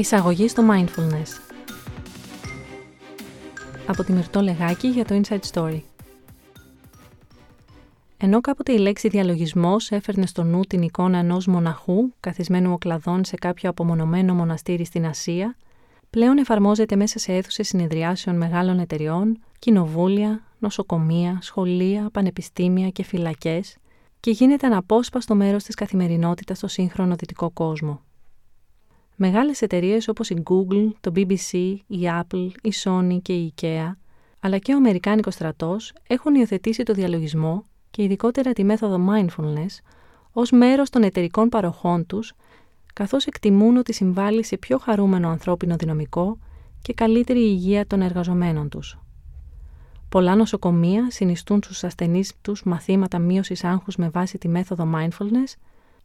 Εισαγωγή στο Mindfulness από τη Μυρτώ Λεγάκη για το Inside Story. Ενώ κάποτε η λέξη διαλογισμός έφερνε στο νου την εικόνα ενός μοναχού καθισμένου οκλαδών σε κάποιο απομονωμένο μοναστήρι στην Ασία, πλέον εφαρμόζεται μέσα σε αίθουσες συνεδριάσεων μεγάλων εταιριών, κοινοβούλια, νοσοκομεία, σχολεία, πανεπιστήμια και φυλακές και γίνεται αναπόσπαστο μέρος της καθημερινότητας στο σύγχρονο δυτικό κόσμο. Μεγάλες εταιρείες όπως η Google, το BBC, η Apple, η Sony και η IKEA, αλλά και ο Αμερικάνικος στρατός έχουν υιοθετήσει το διαλογισμό και ειδικότερα τη μέθοδο mindfulness ως μέρος των εταιρικών παροχών τους, καθώς εκτιμούν ότι συμβάλλει σε πιο χαρούμενο ανθρώπινο δυναμικό και καλύτερη υγεία των εργαζομένων τους. Πολλά νοσοκομεία συνιστούν στους ασθενείς τους μαθήματα μείωσης άγχους με βάση τη μέθοδο mindfulness,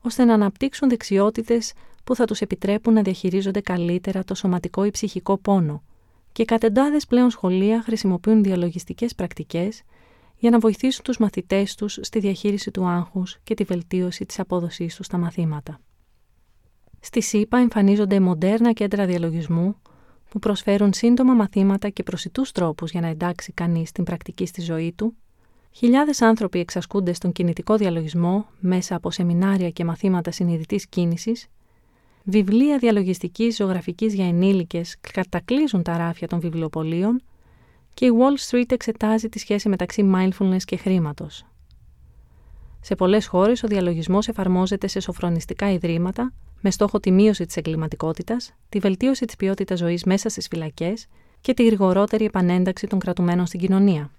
ώστε να αναπτύξουν δεξιότητες που θα τους επιτρέπουν να διαχειρίζονται καλύτερα το σωματικό ή ψυχικό πόνο. Και εκατεντάδες πλέον σχολεία χρησιμοποιούν διαλογιστικές πρακτικές για να βοηθήσουν τους μαθητές τους στη διαχείριση του άγχους και τη βελτίωση της απόδοσής τους στα μαθήματα. Στη ΣΥΠΑ εμφανίζονται μοντέρνα κέντρα διαλογισμού που προσφέρουν σύντομα μαθήματα και προσιτούς τρόπους για να εντάξει κανείς την πρακτική στη ζωή του. Χιλιάδες άνθρωποι εξασκούνται στον κινητικό διαλογισμό μέσα από σεμινάρια και μαθήματα συνειδητής κίνησης. Βιβλία διαλογιστικής ζωγραφικής για ενήλικες κατακλείζουν τα ράφια των βιβλιοπολίων και η Wall Street εξετάζει τη σχέση μεταξύ mindfulness και χρήματος. Σε πολλές χώρες ο διαλογισμός εφαρμόζεται σε σοφρονιστικά ιδρύματα με στόχο τη μείωση της εγκληματικότητας, τη βελτίωση της ποιότητας ζωής μέσα στις φυλακές και τη γρηγορότερη επανένταξη των κρατουμένων στην κοινωνία.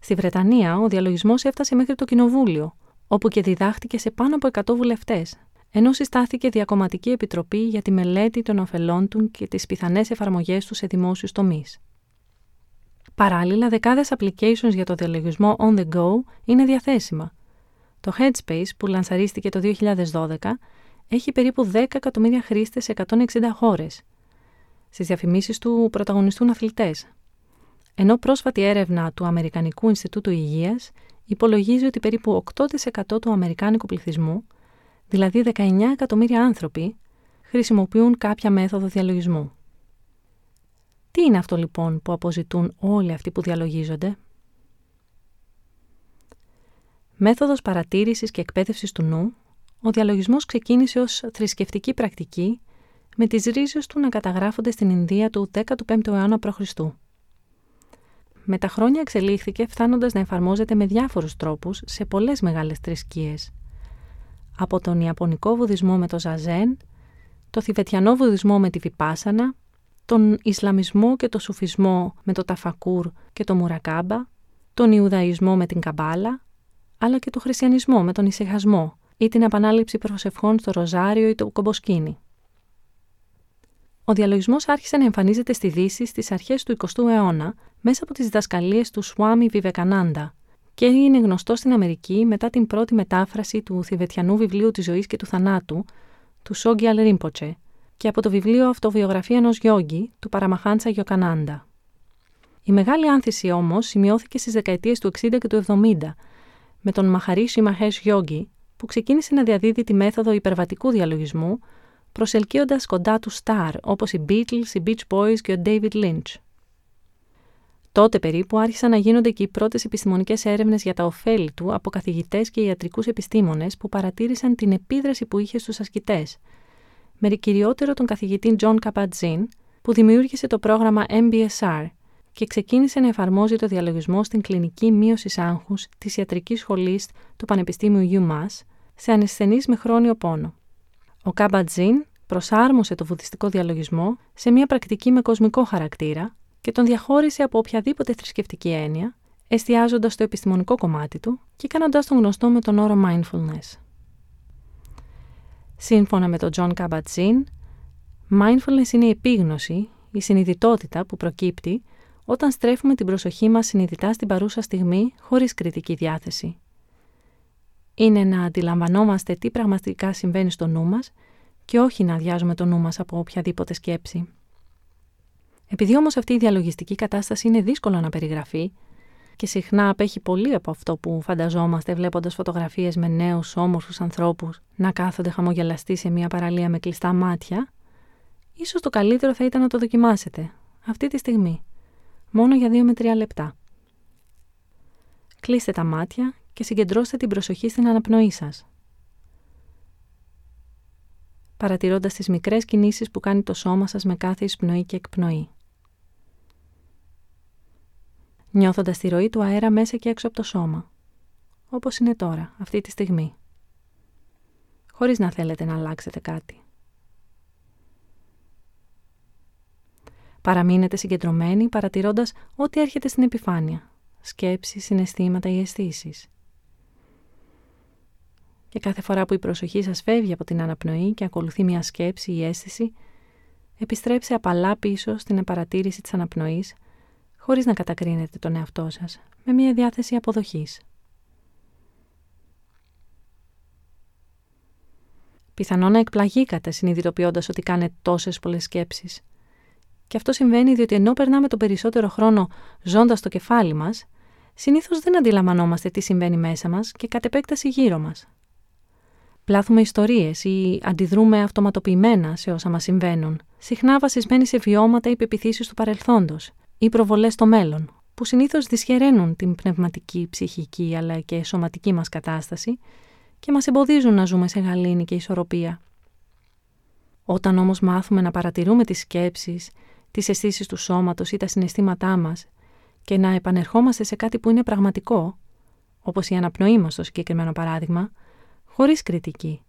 Στη Βρετανία, ο διαλογισμός έφτασε μέχρι το Κοινοβούλιο, όπου και διδάχτηκε σε πάνω από 100 βουλευτές, ενώ συστάθηκε διακομματική επιτροπή για τη μελέτη των ωφελών του και τις πιθανές εφαρμογές του σε δημόσιους τομείς. Παράλληλα, δεκάδες applications για το διαλογισμό on the go είναι διαθέσιμα. Το Headspace, που λανσαρίστηκε το 2012, έχει περίπου 10 εκατομμύρια χρήστες σε 160 χώρες. Στις διαφημίσεις του πρωταγωνιστούν αθλητές. Ενώ πρόσφατη έρευνα του Αμερικανικού Ινστιτούτου Υγείας υπολογίζει ότι περίπου 8% του Αμερικάνικου πληθυσμού, δηλαδή 19 εκατομμύρια άνθρωποι, χρησιμοποιούν κάποια μέθοδο διαλογισμού. Τι είναι αυτό λοιπόν που αποζητούν όλοι αυτοί που διαλογίζονται; Μέθοδος παρατήρησης και εκπαίδευσης του νου ο διαλογισμός ξεκίνησε ως θρησκευτική πρακτική με τις ρίζες του να καταγράφονται στην Ινδία του 15ου αιώνα π.Χ. Με τα χρόνια εξελίχθηκε φτάνοντας να εφαρμόζεται με διάφορους τρόπους σε πολλές μεγάλες θρησκείες. Από τον Ιαπωνικό βουδισμό με το Ζαζέν, το Θιβετιανό βουδισμό με τη Βιπάσανα, τον Ισλαμισμό και το Σουφισμό με το Ταφακούρ και το Μουρακάμπα, τον Ιουδαϊσμό με την Καμπάλα, αλλά και το Χριστιανισμό με τον Ισεχασμό, ή την επανάληψη προσευχών στο Ροζάριο ή το Κομποσκίνη. Ο διαλογισμός άρχισε να εμφανίζεται στη Δύση στις αρχές του 20ου αιώνα μέσα από τις διδασκαλίες του Σουάμι Βιβεκανάντα και είναι γνωστό στην Αμερική μετά την πρώτη μετάφραση του Θιβετιανού βιβλίου της ζωής και του θανάτου, του Σόγκιαλ Ρίμποτσε, και από το βιβλίο Αυτοβιογραφία ενός Γιόγκη του Παραμαχάντσα Γιοκανάντα. Η μεγάλη άνθηση όμως σημειώθηκε στις δεκαετίες του 60 και του 70, με τον Μαχαρίση Μαχές Γιόγκη που ξεκίνησε να διαδίδει τη μέθοδο υπερβατικού διαλογισμού, προσελκύοντας κοντά τους στάρ, όπως οι Beatles, οι Beach Boys και ο David Lynch. Τότε περίπου άρχισαν να γίνονται και οι πρώτες επιστημονικές έρευνες για τα ωφέλη του από καθηγητές και ιατρικούς επιστήμονες που παρατήρησαν την επίδραση που είχε στους ασκητές. Με κυριότερο τον καθηγητή John Kabat-Zinn, που δημιούργησε το πρόγραμμα MBSR και ξεκίνησε να εφαρμόζει το διαλογισμό στην κλινική μείωσης άγχους της ιατρικής σχολής του Πανεπιστήμιου UMass σε ανεσθενείς με χρόνιο πόνο. Ο Κάμπατζίν προσάρμοσε το βουδιστικό διαλογισμό σε μια πρακτική με κοσμικό χαρακτήρα και τον διαχώρισε από οποιαδήποτε θρησκευτική έννοια, εστιάζοντας στο επιστημονικό κομμάτι του και κάνοντας τον γνωστό με τον όρο mindfulness. Σύμφωνα με τον John Kabat-Zinn, mindfulness είναι η επίγνωση, η συνειδητότητα που προκύπτει όταν στρέφουμε την προσοχή μας συνειδητά στην παρούσα στιγμή χωρίς κριτική διάθεση. Είναι να αντιλαμβανόμαστε τι πραγματικά συμβαίνει στο νου μας και όχι να αδειάζουμε το νου μας από οποιαδήποτε σκέψη. Επειδή όμως αυτή η διαλογιστική κατάσταση είναι δύσκολο να περιγραφεί και συχνά απέχει πολύ από αυτό που φανταζόμαστε βλέποντας φωτογραφίες με νέους όμορφους ανθρώπους να κάθονται χαμογελαστοί σε μια παραλία με κλειστά μάτια, ίσως το καλύτερο θα ήταν να το δοκιμάσετε, αυτή τη στιγμή, μόνο για 2 με 3 λεπτά. Κλείστε τα μάτια και συγκεντρώστε την προσοχή στην αναπνοή σας. Παρατηρώντας τις μικρές κινήσεις που κάνει το σώμα σας με κάθε εισπνοή και εκπνοή. Νιώθοντας τη ροή του αέρα μέσα και έξω από το σώμα. Όπως είναι τώρα, αυτή τη στιγμή. Χωρίς να θέλετε να αλλάξετε κάτι. Παραμείνετε συγκεντρωμένοι παρατηρώντας ό,τι έρχεται στην επιφάνεια. Σκέψεις, συναισθήματα ή αισθήσεις. Και κάθε φορά που η προσοχή σας φεύγει από την αναπνοή και ακολουθεί μια σκέψη ή αίσθηση, επιστρέψτε απαλά πίσω στην παρατήρηση της αναπνοής, χωρίς να κατακρίνετε τον εαυτό σας, με μια διάθεση αποδοχής. Πιθανόν να εκπλαγήκατε συνειδητοποιώντας ότι κάνετε τόσες πολλές σκέψεις. Και αυτό συμβαίνει διότι ενώ περνάμε τον περισσότερο χρόνο ζώντας το κεφάλι μας, συνήθως δεν αντιλαμβανόμαστε τι συμβαίνει μέσα μας και κατ' επέκταση γύρω μας. Πλάθουμε ιστορίες ή αντιδρούμε αυτοματοποιημένα σε όσα μας συμβαίνουν, συχνά βασισμένοι σε βιώματα ή πεπιθήσεις του παρελθόντος ή προβολές στο μέλλον, που συνήθως δυσχεραίνουν την πνευματική, ψυχική αλλά και σωματική μας κατάσταση και μας εμποδίζουν να ζούμε σε γαλήνη και ισορροπία. Όταν όμως μάθουμε να παρατηρούμε τις σκέψεις, τις αισθήσεις του σώματος ή τα συναισθήματά μας και να επανερχόμαστε σε κάτι που είναι πραγματικό, όπως η αναπνοή μας στο συγκεκριμένο παράδειγμα, χωρίς κριτική,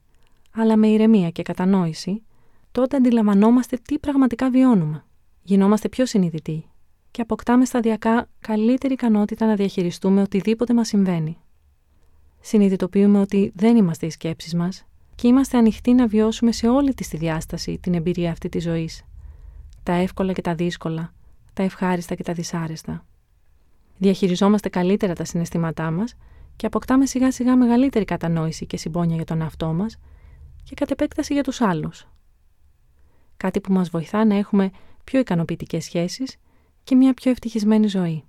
αλλά με ηρεμία και κατανόηση, τότε αντιλαμβανόμαστε τι πραγματικά βιώνουμε. Γινόμαστε πιο συνειδητοί και αποκτάμε σταδιακά καλύτερη ικανότητα να διαχειριστούμε οτιδήποτε μας συμβαίνει. Συνειδητοποιούμε ότι δεν είμαστε οι σκέψεις μας και είμαστε ανοιχτοί να βιώσουμε σε όλη τη τη διάσταση την εμπειρία αυτή της ζωής τα εύκολα και τα δύσκολα, τα ευχάριστα και τα δυσάρεστα. Διαχειριζόμαστε καλύτερα τα συναισθήματά μας και αποκτάμε σιγά σιγά μεγαλύτερη κατανόηση και συμπόνια για τον εαυτό μας και κατ' επέκταση για τους άλλους. Κάτι που μας βοηθά να έχουμε πιο ικανοποιητικές σχέσεις και μια πιο ευτυχισμένη ζωή.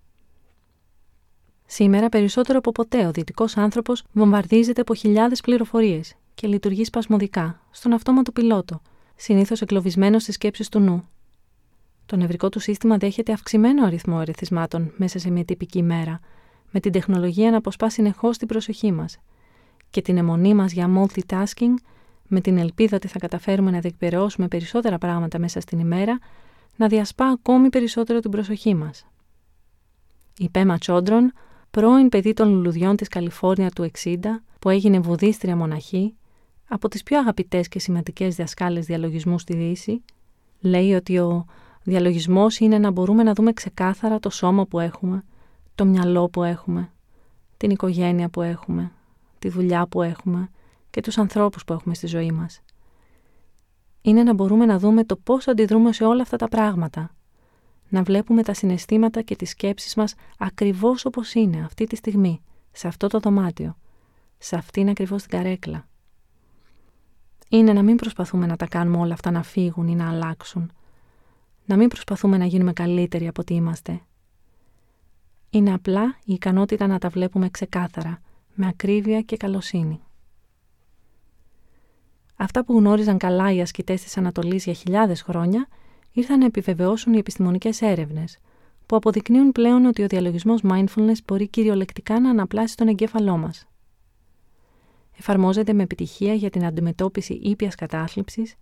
Σήμερα, περισσότερο από ποτέ, ο δυτικός άνθρωπος βομβαρδίζεται από χιλιάδες πληροφορίες και λειτουργεί σπασμωδικά, στον αυτόματο πιλότο, συνήθως εκλοβισμένο στις σκέψεις του νου, το νευρικό του σύστημα δέχεται αυξημένο αριθμό ερεθισμάτων μέσα σε μια τυπική ημέρα, με την τεχνολογία να αποσπά συνεχώς την προσοχή μας. Και την αιμονή μας για multitasking, με την ελπίδα ότι θα καταφέρουμε να διεκπαιρεώσουμε περισσότερα πράγματα μέσα στην ημέρα, να διασπά ακόμη περισσότερο την προσοχή μας. Η Πέμα Τσόντρον, πρώην παιδί των λουλουδιών της Καλιφόρνια του 60, που έγινε βουδίστρια μοναχή, από τις πιο αγαπητές και σημαντικές διασκάλες διαλογισμού στη Δύση, λέει ότι ο Διαλογισμός είναι να μπορούμε να δούμε ξεκάθαρα το σώμα που έχουμε, το μυαλό που έχουμε, την οικογένεια που έχουμε, τη δουλειά που έχουμε και τους ανθρώπους που έχουμε στη ζωή μας. Είναι να μπορούμε να δούμε το πώς αντιδρούμε σε όλα αυτά τα πράγματα. Να βλέπουμε τα συναισθήματα και τις σκέψεις μας ακριβώς όπως είναι αυτή τη στιγμή, σε αυτό το δωμάτιο, σε αυτήν ακριβώς την καρέκλα. Είναι να μην προσπαθούμε να τα κάνουμε όλα αυτά να φύγουν ή να αλλάξουν, να μην προσπαθούμε να γίνουμε καλύτεροι από ό,τι είμαστε. Είναι απλά η ικανότητα να τα βλέπουμε ξεκάθαρα, με ακρίβεια και καλοσύνη. Αυτά που γνώριζαν καλά οι ασκητές της Ανατολής για χιλιάδες χρόνια ήρθαν να επιβεβαιώσουν οι επιστημονικές έρευνες, που αποδεικνύουν πλέον ότι ο διαλογισμός mindfulness μπορεί κυριολεκτικά να αναπλάσει τον εγκέφαλό μας. Εφαρμόζεται με επιτυχία για την αντιμετώπιση ήπιας κατάθλιψης,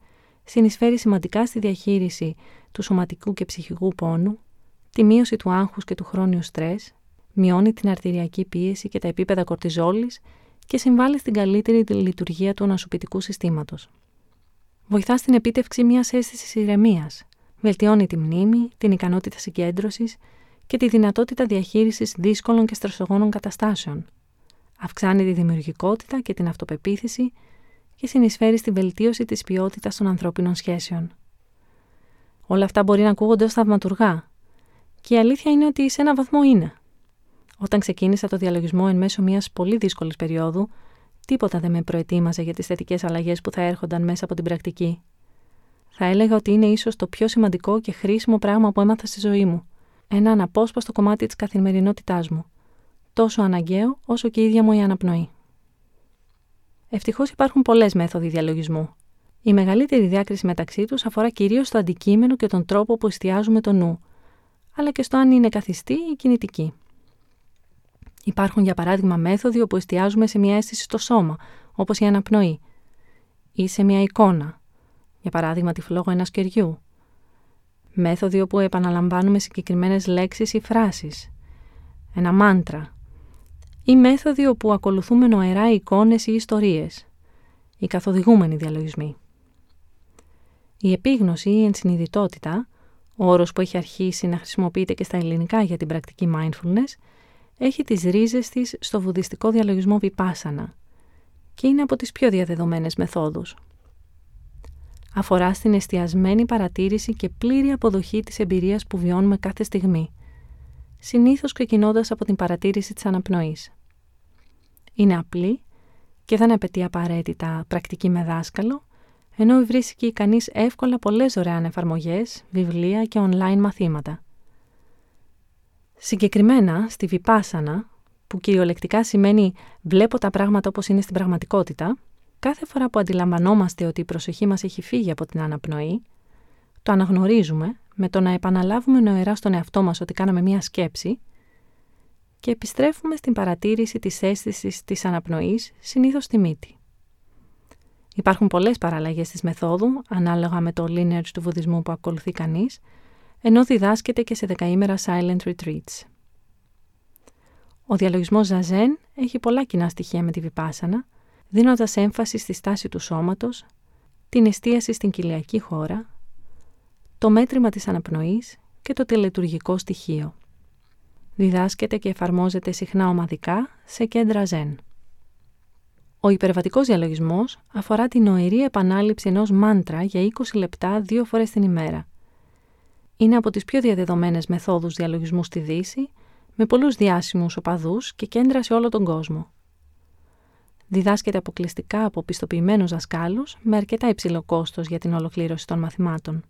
συνεισφέρει σημαντικά στη διαχείριση του σωματικού και ψυχικού πόνου, τη μείωση του άγχους και του χρόνιου στρες, μειώνει την αρτηριακή πίεση και τα επίπεδα κορτιζόλης και συμβάλλει στην καλύτερη λειτουργία του ανασωπητικού συστήματος. Βοηθά στην επίτευξη μιας αίσθησης ηρεμίας, βελτιώνει τη μνήμη, την ικανότητα συγκέντρωσης και τη δυνατότητα διαχείρισης δύσκολων και στρεσογόνων καταστάσεων. Αυξάνει τη δημιουργικότητα και την αυτοπεποίθηση και συνεισφέρει στη βελτίωση της ποιότητας των ανθρώπινων σχέσεων. Όλα αυτά μπορεί να ακούγονται ως θαυματουργά. Και η αλήθεια είναι ότι σε ένα βαθμό είναι. Όταν ξεκίνησα το διαλογισμό εν μέσω μιας πολύ δύσκολης περίοδου, τίποτα δεν με προετοίμαζε για τις θετικές αλλαγές που θα έρχονταν μέσα από την πρακτική. Θα έλεγα ότι είναι ίσως το πιο σημαντικό και χρήσιμο πράγμα που έμαθα στη ζωή μου. Ένα αναπόσπαστο κομμάτι της καθημερινότητάς μου. Τόσο αναγκαίο όσο και η ίδια μου η αναπνοή. Ευτυχώς υπάρχουν πολλές μέθοδοι διαλογισμού. Η μεγαλύτερη διάκριση μεταξύ τους αφορά κυρίως το αντικείμενο και τον τρόπο που εστιάζουμε το νου, αλλά και στο αν είναι καθιστή ή κινητική. Υπάρχουν για παράδειγμα μέθοδοι όπου εστιάζουμε σε μια αίσθηση στο σώμα, όπως η αναπνοή, ή σε μια εικόνα, για παράδειγμα τη φλόγα ενός κεριού. Μέθοδοι όπου επαναλαμβάνουμε συγκεκριμένες λέξεις ή φράσεις, ένα μάντρα, ή μέθοδοι όπου ακολουθούμε νοερά εικόνες ή ιστορίες, οι καθοδηγούμενοι διαλογισμοί. Η επίγνωση ή η ενσυνειδητότητα, ο όρος που έχει αρχίσει να χρησιμοποιείται και στα ελληνικά για την πρακτική mindfulness, έχει τις ρίζες της στο βουδιστικό διαλογισμό Vipassana και είναι από τις πιο διαδεδομένες μεθόδους. Αφορά στην εστιασμένη παρατήρηση και πλήρη αποδοχή της εμπειρίας που βιώνουμε κάθε στιγμή, συνήθως ξεκινώντας από την παρατήρηση της αναπνοής. Είναι απλή και δεν απαιτεί απαραίτητα πρακτική με δάσκαλο, ενώ βρίσκει κανείς εύκολα πολλές δωρεάν εφαρμογές, βιβλία και online μαθήματα. Συγκεκριμένα, στη Βιπάσανα, που κυριολεκτικά σημαίνει «βλέπω τα πράγματα όπως είναι στην πραγματικότητα», κάθε φορά που αντιλαμβανόμαστε ότι η προσοχή μας έχει φύγει από την αναπνοή, το αναγνωρίζουμε με το να επαναλάβουμε νοερά στον εαυτό μας ότι κάναμε μία σκέψη και επιστρέφουμε στην παρατήρηση της αίσθησης της αναπνοής, συνήθως στη μύτη. Υπάρχουν πολλές παραλλαγές της μεθόδου, ανάλογα με το lineage του βουδισμού που ακολουθεί κανείς, ενώ διδάσκεται και σε δεκαήμερα silent retreats. Ο διαλογισμός Ζαζέν έχει πολλά κοινά στοιχεία με τη Βιπάσανα, δίνοντας έμφαση στη στάση του σώματος, την εστίαση στην κοιλιακή χώρα, το μέτρημα της αναπνοής και το τελετουργικό στοιχείο. Διδάσκεται και εφαρμόζεται συχνά ομαδικά σε κέντρα Ζεν. Ο υπερβατικός διαλογισμός αφορά την νοερή επανάληψη ενός μάντρα για 20 λεπτά δύο φορές την ημέρα. Είναι από τις πιο διαδεδομένες μεθόδους διαλογισμού στη Δύση, με πολλούς διάσημους οπαδούς και κέντρα σε όλο τον κόσμο. Διδάσκεται αποκλειστικά από πιστοποιημένους δασκάλους με αρκετά υψηλό κόστος για την ολοκλήρωση των μαθημάτων.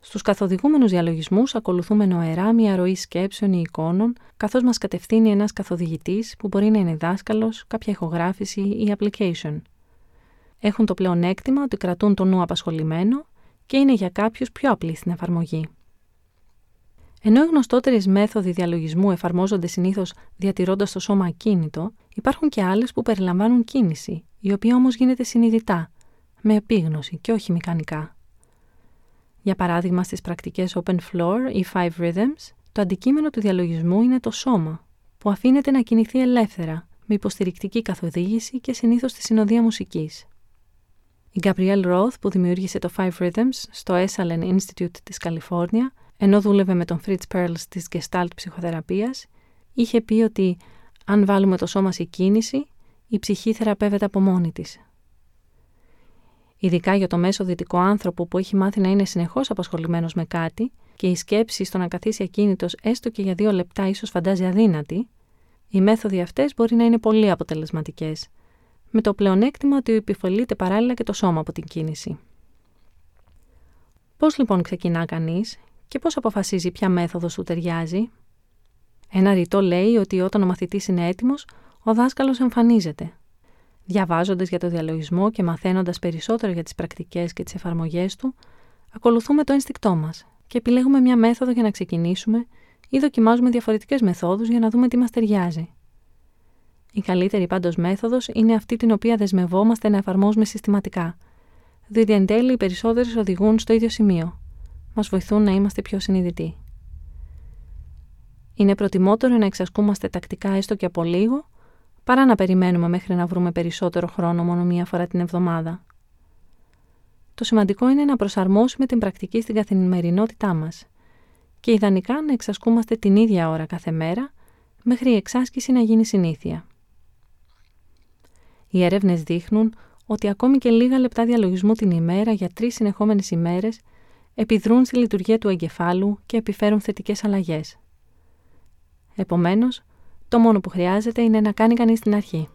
Στους καθοδηγούμενους διαλογισμούς ακολουθούμε νοερά μια ροή σκέψεων ή εικόνων, καθώς μας κατευθύνει ένας καθοδηγητής που μπορεί να είναι δάσκαλος, κάποια ηχογράφηση ή application. Έχουν το πλεονέκτημα ότι κρατούν το νου απασχολημένο και είναι για κάποιους πιο απλοί στην εφαρμογή. Ενώ οι γνωστότερες μέθοδοι διαλογισμού εφαρμόζονται συνήθως διατηρώντας το σώμα ακίνητο, υπάρχουν και άλλες που περιλαμβάνουν κίνηση, η οποία όμως γίνεται συνειδητά, με επίγνωση και όχι μηχανικά. Για παράδειγμα, στις πρακτικές Open Floor ή Five Rhythms, το αντικείμενο του διαλογισμού είναι το σώμα, που αφήνεται να κινηθεί ελεύθερα, με υποστηρικτική καθοδήγηση και συνήθως στη συνοδεία μουσικής. Η Gabrielle Roth, που δημιούργησε το Five Rhythms στο Esalen Institute της Καλιφόρνια, ενώ δούλευε με τον Fritz Perls της Gestalt ψυχοθεραπείας, είχε πει ότι αν βάλουμε το σώμα σε κίνηση, η ψυχή θεραπεύεται από μόνη της. Ειδικά για το μέσο δυτικό άνθρωπο που έχει μάθει να είναι συνεχώς απασχολημένος με κάτι και η σκέψη στο να καθίσει ακίνητος έστω και για δύο λεπτά ίσως φαντάζει αδύνατη, οι μέθοδοι αυτές μπορεί να είναι πολύ αποτελεσματικές, με το πλεονέκτημα ότι επιφωλείται παράλληλα και το σώμα από την κίνηση. Πώς λοιπόν ξεκινά κανείς και πώς αποφασίζει ποια μέθοδος του ταιριάζει; Ένα ρητό λέει ότι όταν ο μαθητής είναι έτοιμος, ο δάσκαλος εμφανίζεται Διαβάζοντας για το διαλογισμό και μαθαίνοντας περισσότερο για τις πρακτικές και τις εφαρμογές του, ακολουθούμε το ένστικτό μας και επιλέγουμε μια μέθοδο για να ξεκινήσουμε ή δοκιμάζουμε διαφορετικές μεθόδους για να δούμε τι μας ταιριάζει. Η καλύτερη πάντως μέθοδος είναι αυτή την οποία δεσμευόμαστε να εφαρμόζουμε συστηματικά, διότι εν τέλει οι περισσότερες οδηγούν στο ίδιο σημείο. Μας βοηθούν να είμαστε πιο συνειδητοί. Είναι προτιμότερο να εξασκούμαστε τακτικά έστω και από λίγο, παρά να περιμένουμε μέχρι να βρούμε περισσότερο χρόνο μόνο μία φορά την εβδομάδα. Το σημαντικό είναι να προσαρμόσουμε την πρακτική στην καθημερινότητά μας και ιδανικά να εξασκούμαστε την ίδια ώρα κάθε μέρα μέχρι η εξάσκηση να γίνει συνήθεια. Οι έρευνες δείχνουν ότι ακόμη και λίγα λεπτά διαλογισμού την ημέρα για τρεις συνεχόμενες ημέρες επιδρούν στη λειτουργία του εγκεφάλου και επιφέρουν θετικές αλλαγές. Επομένως, το μόνο που χρειάζεται είναι να κάνει κανείς την αρχή.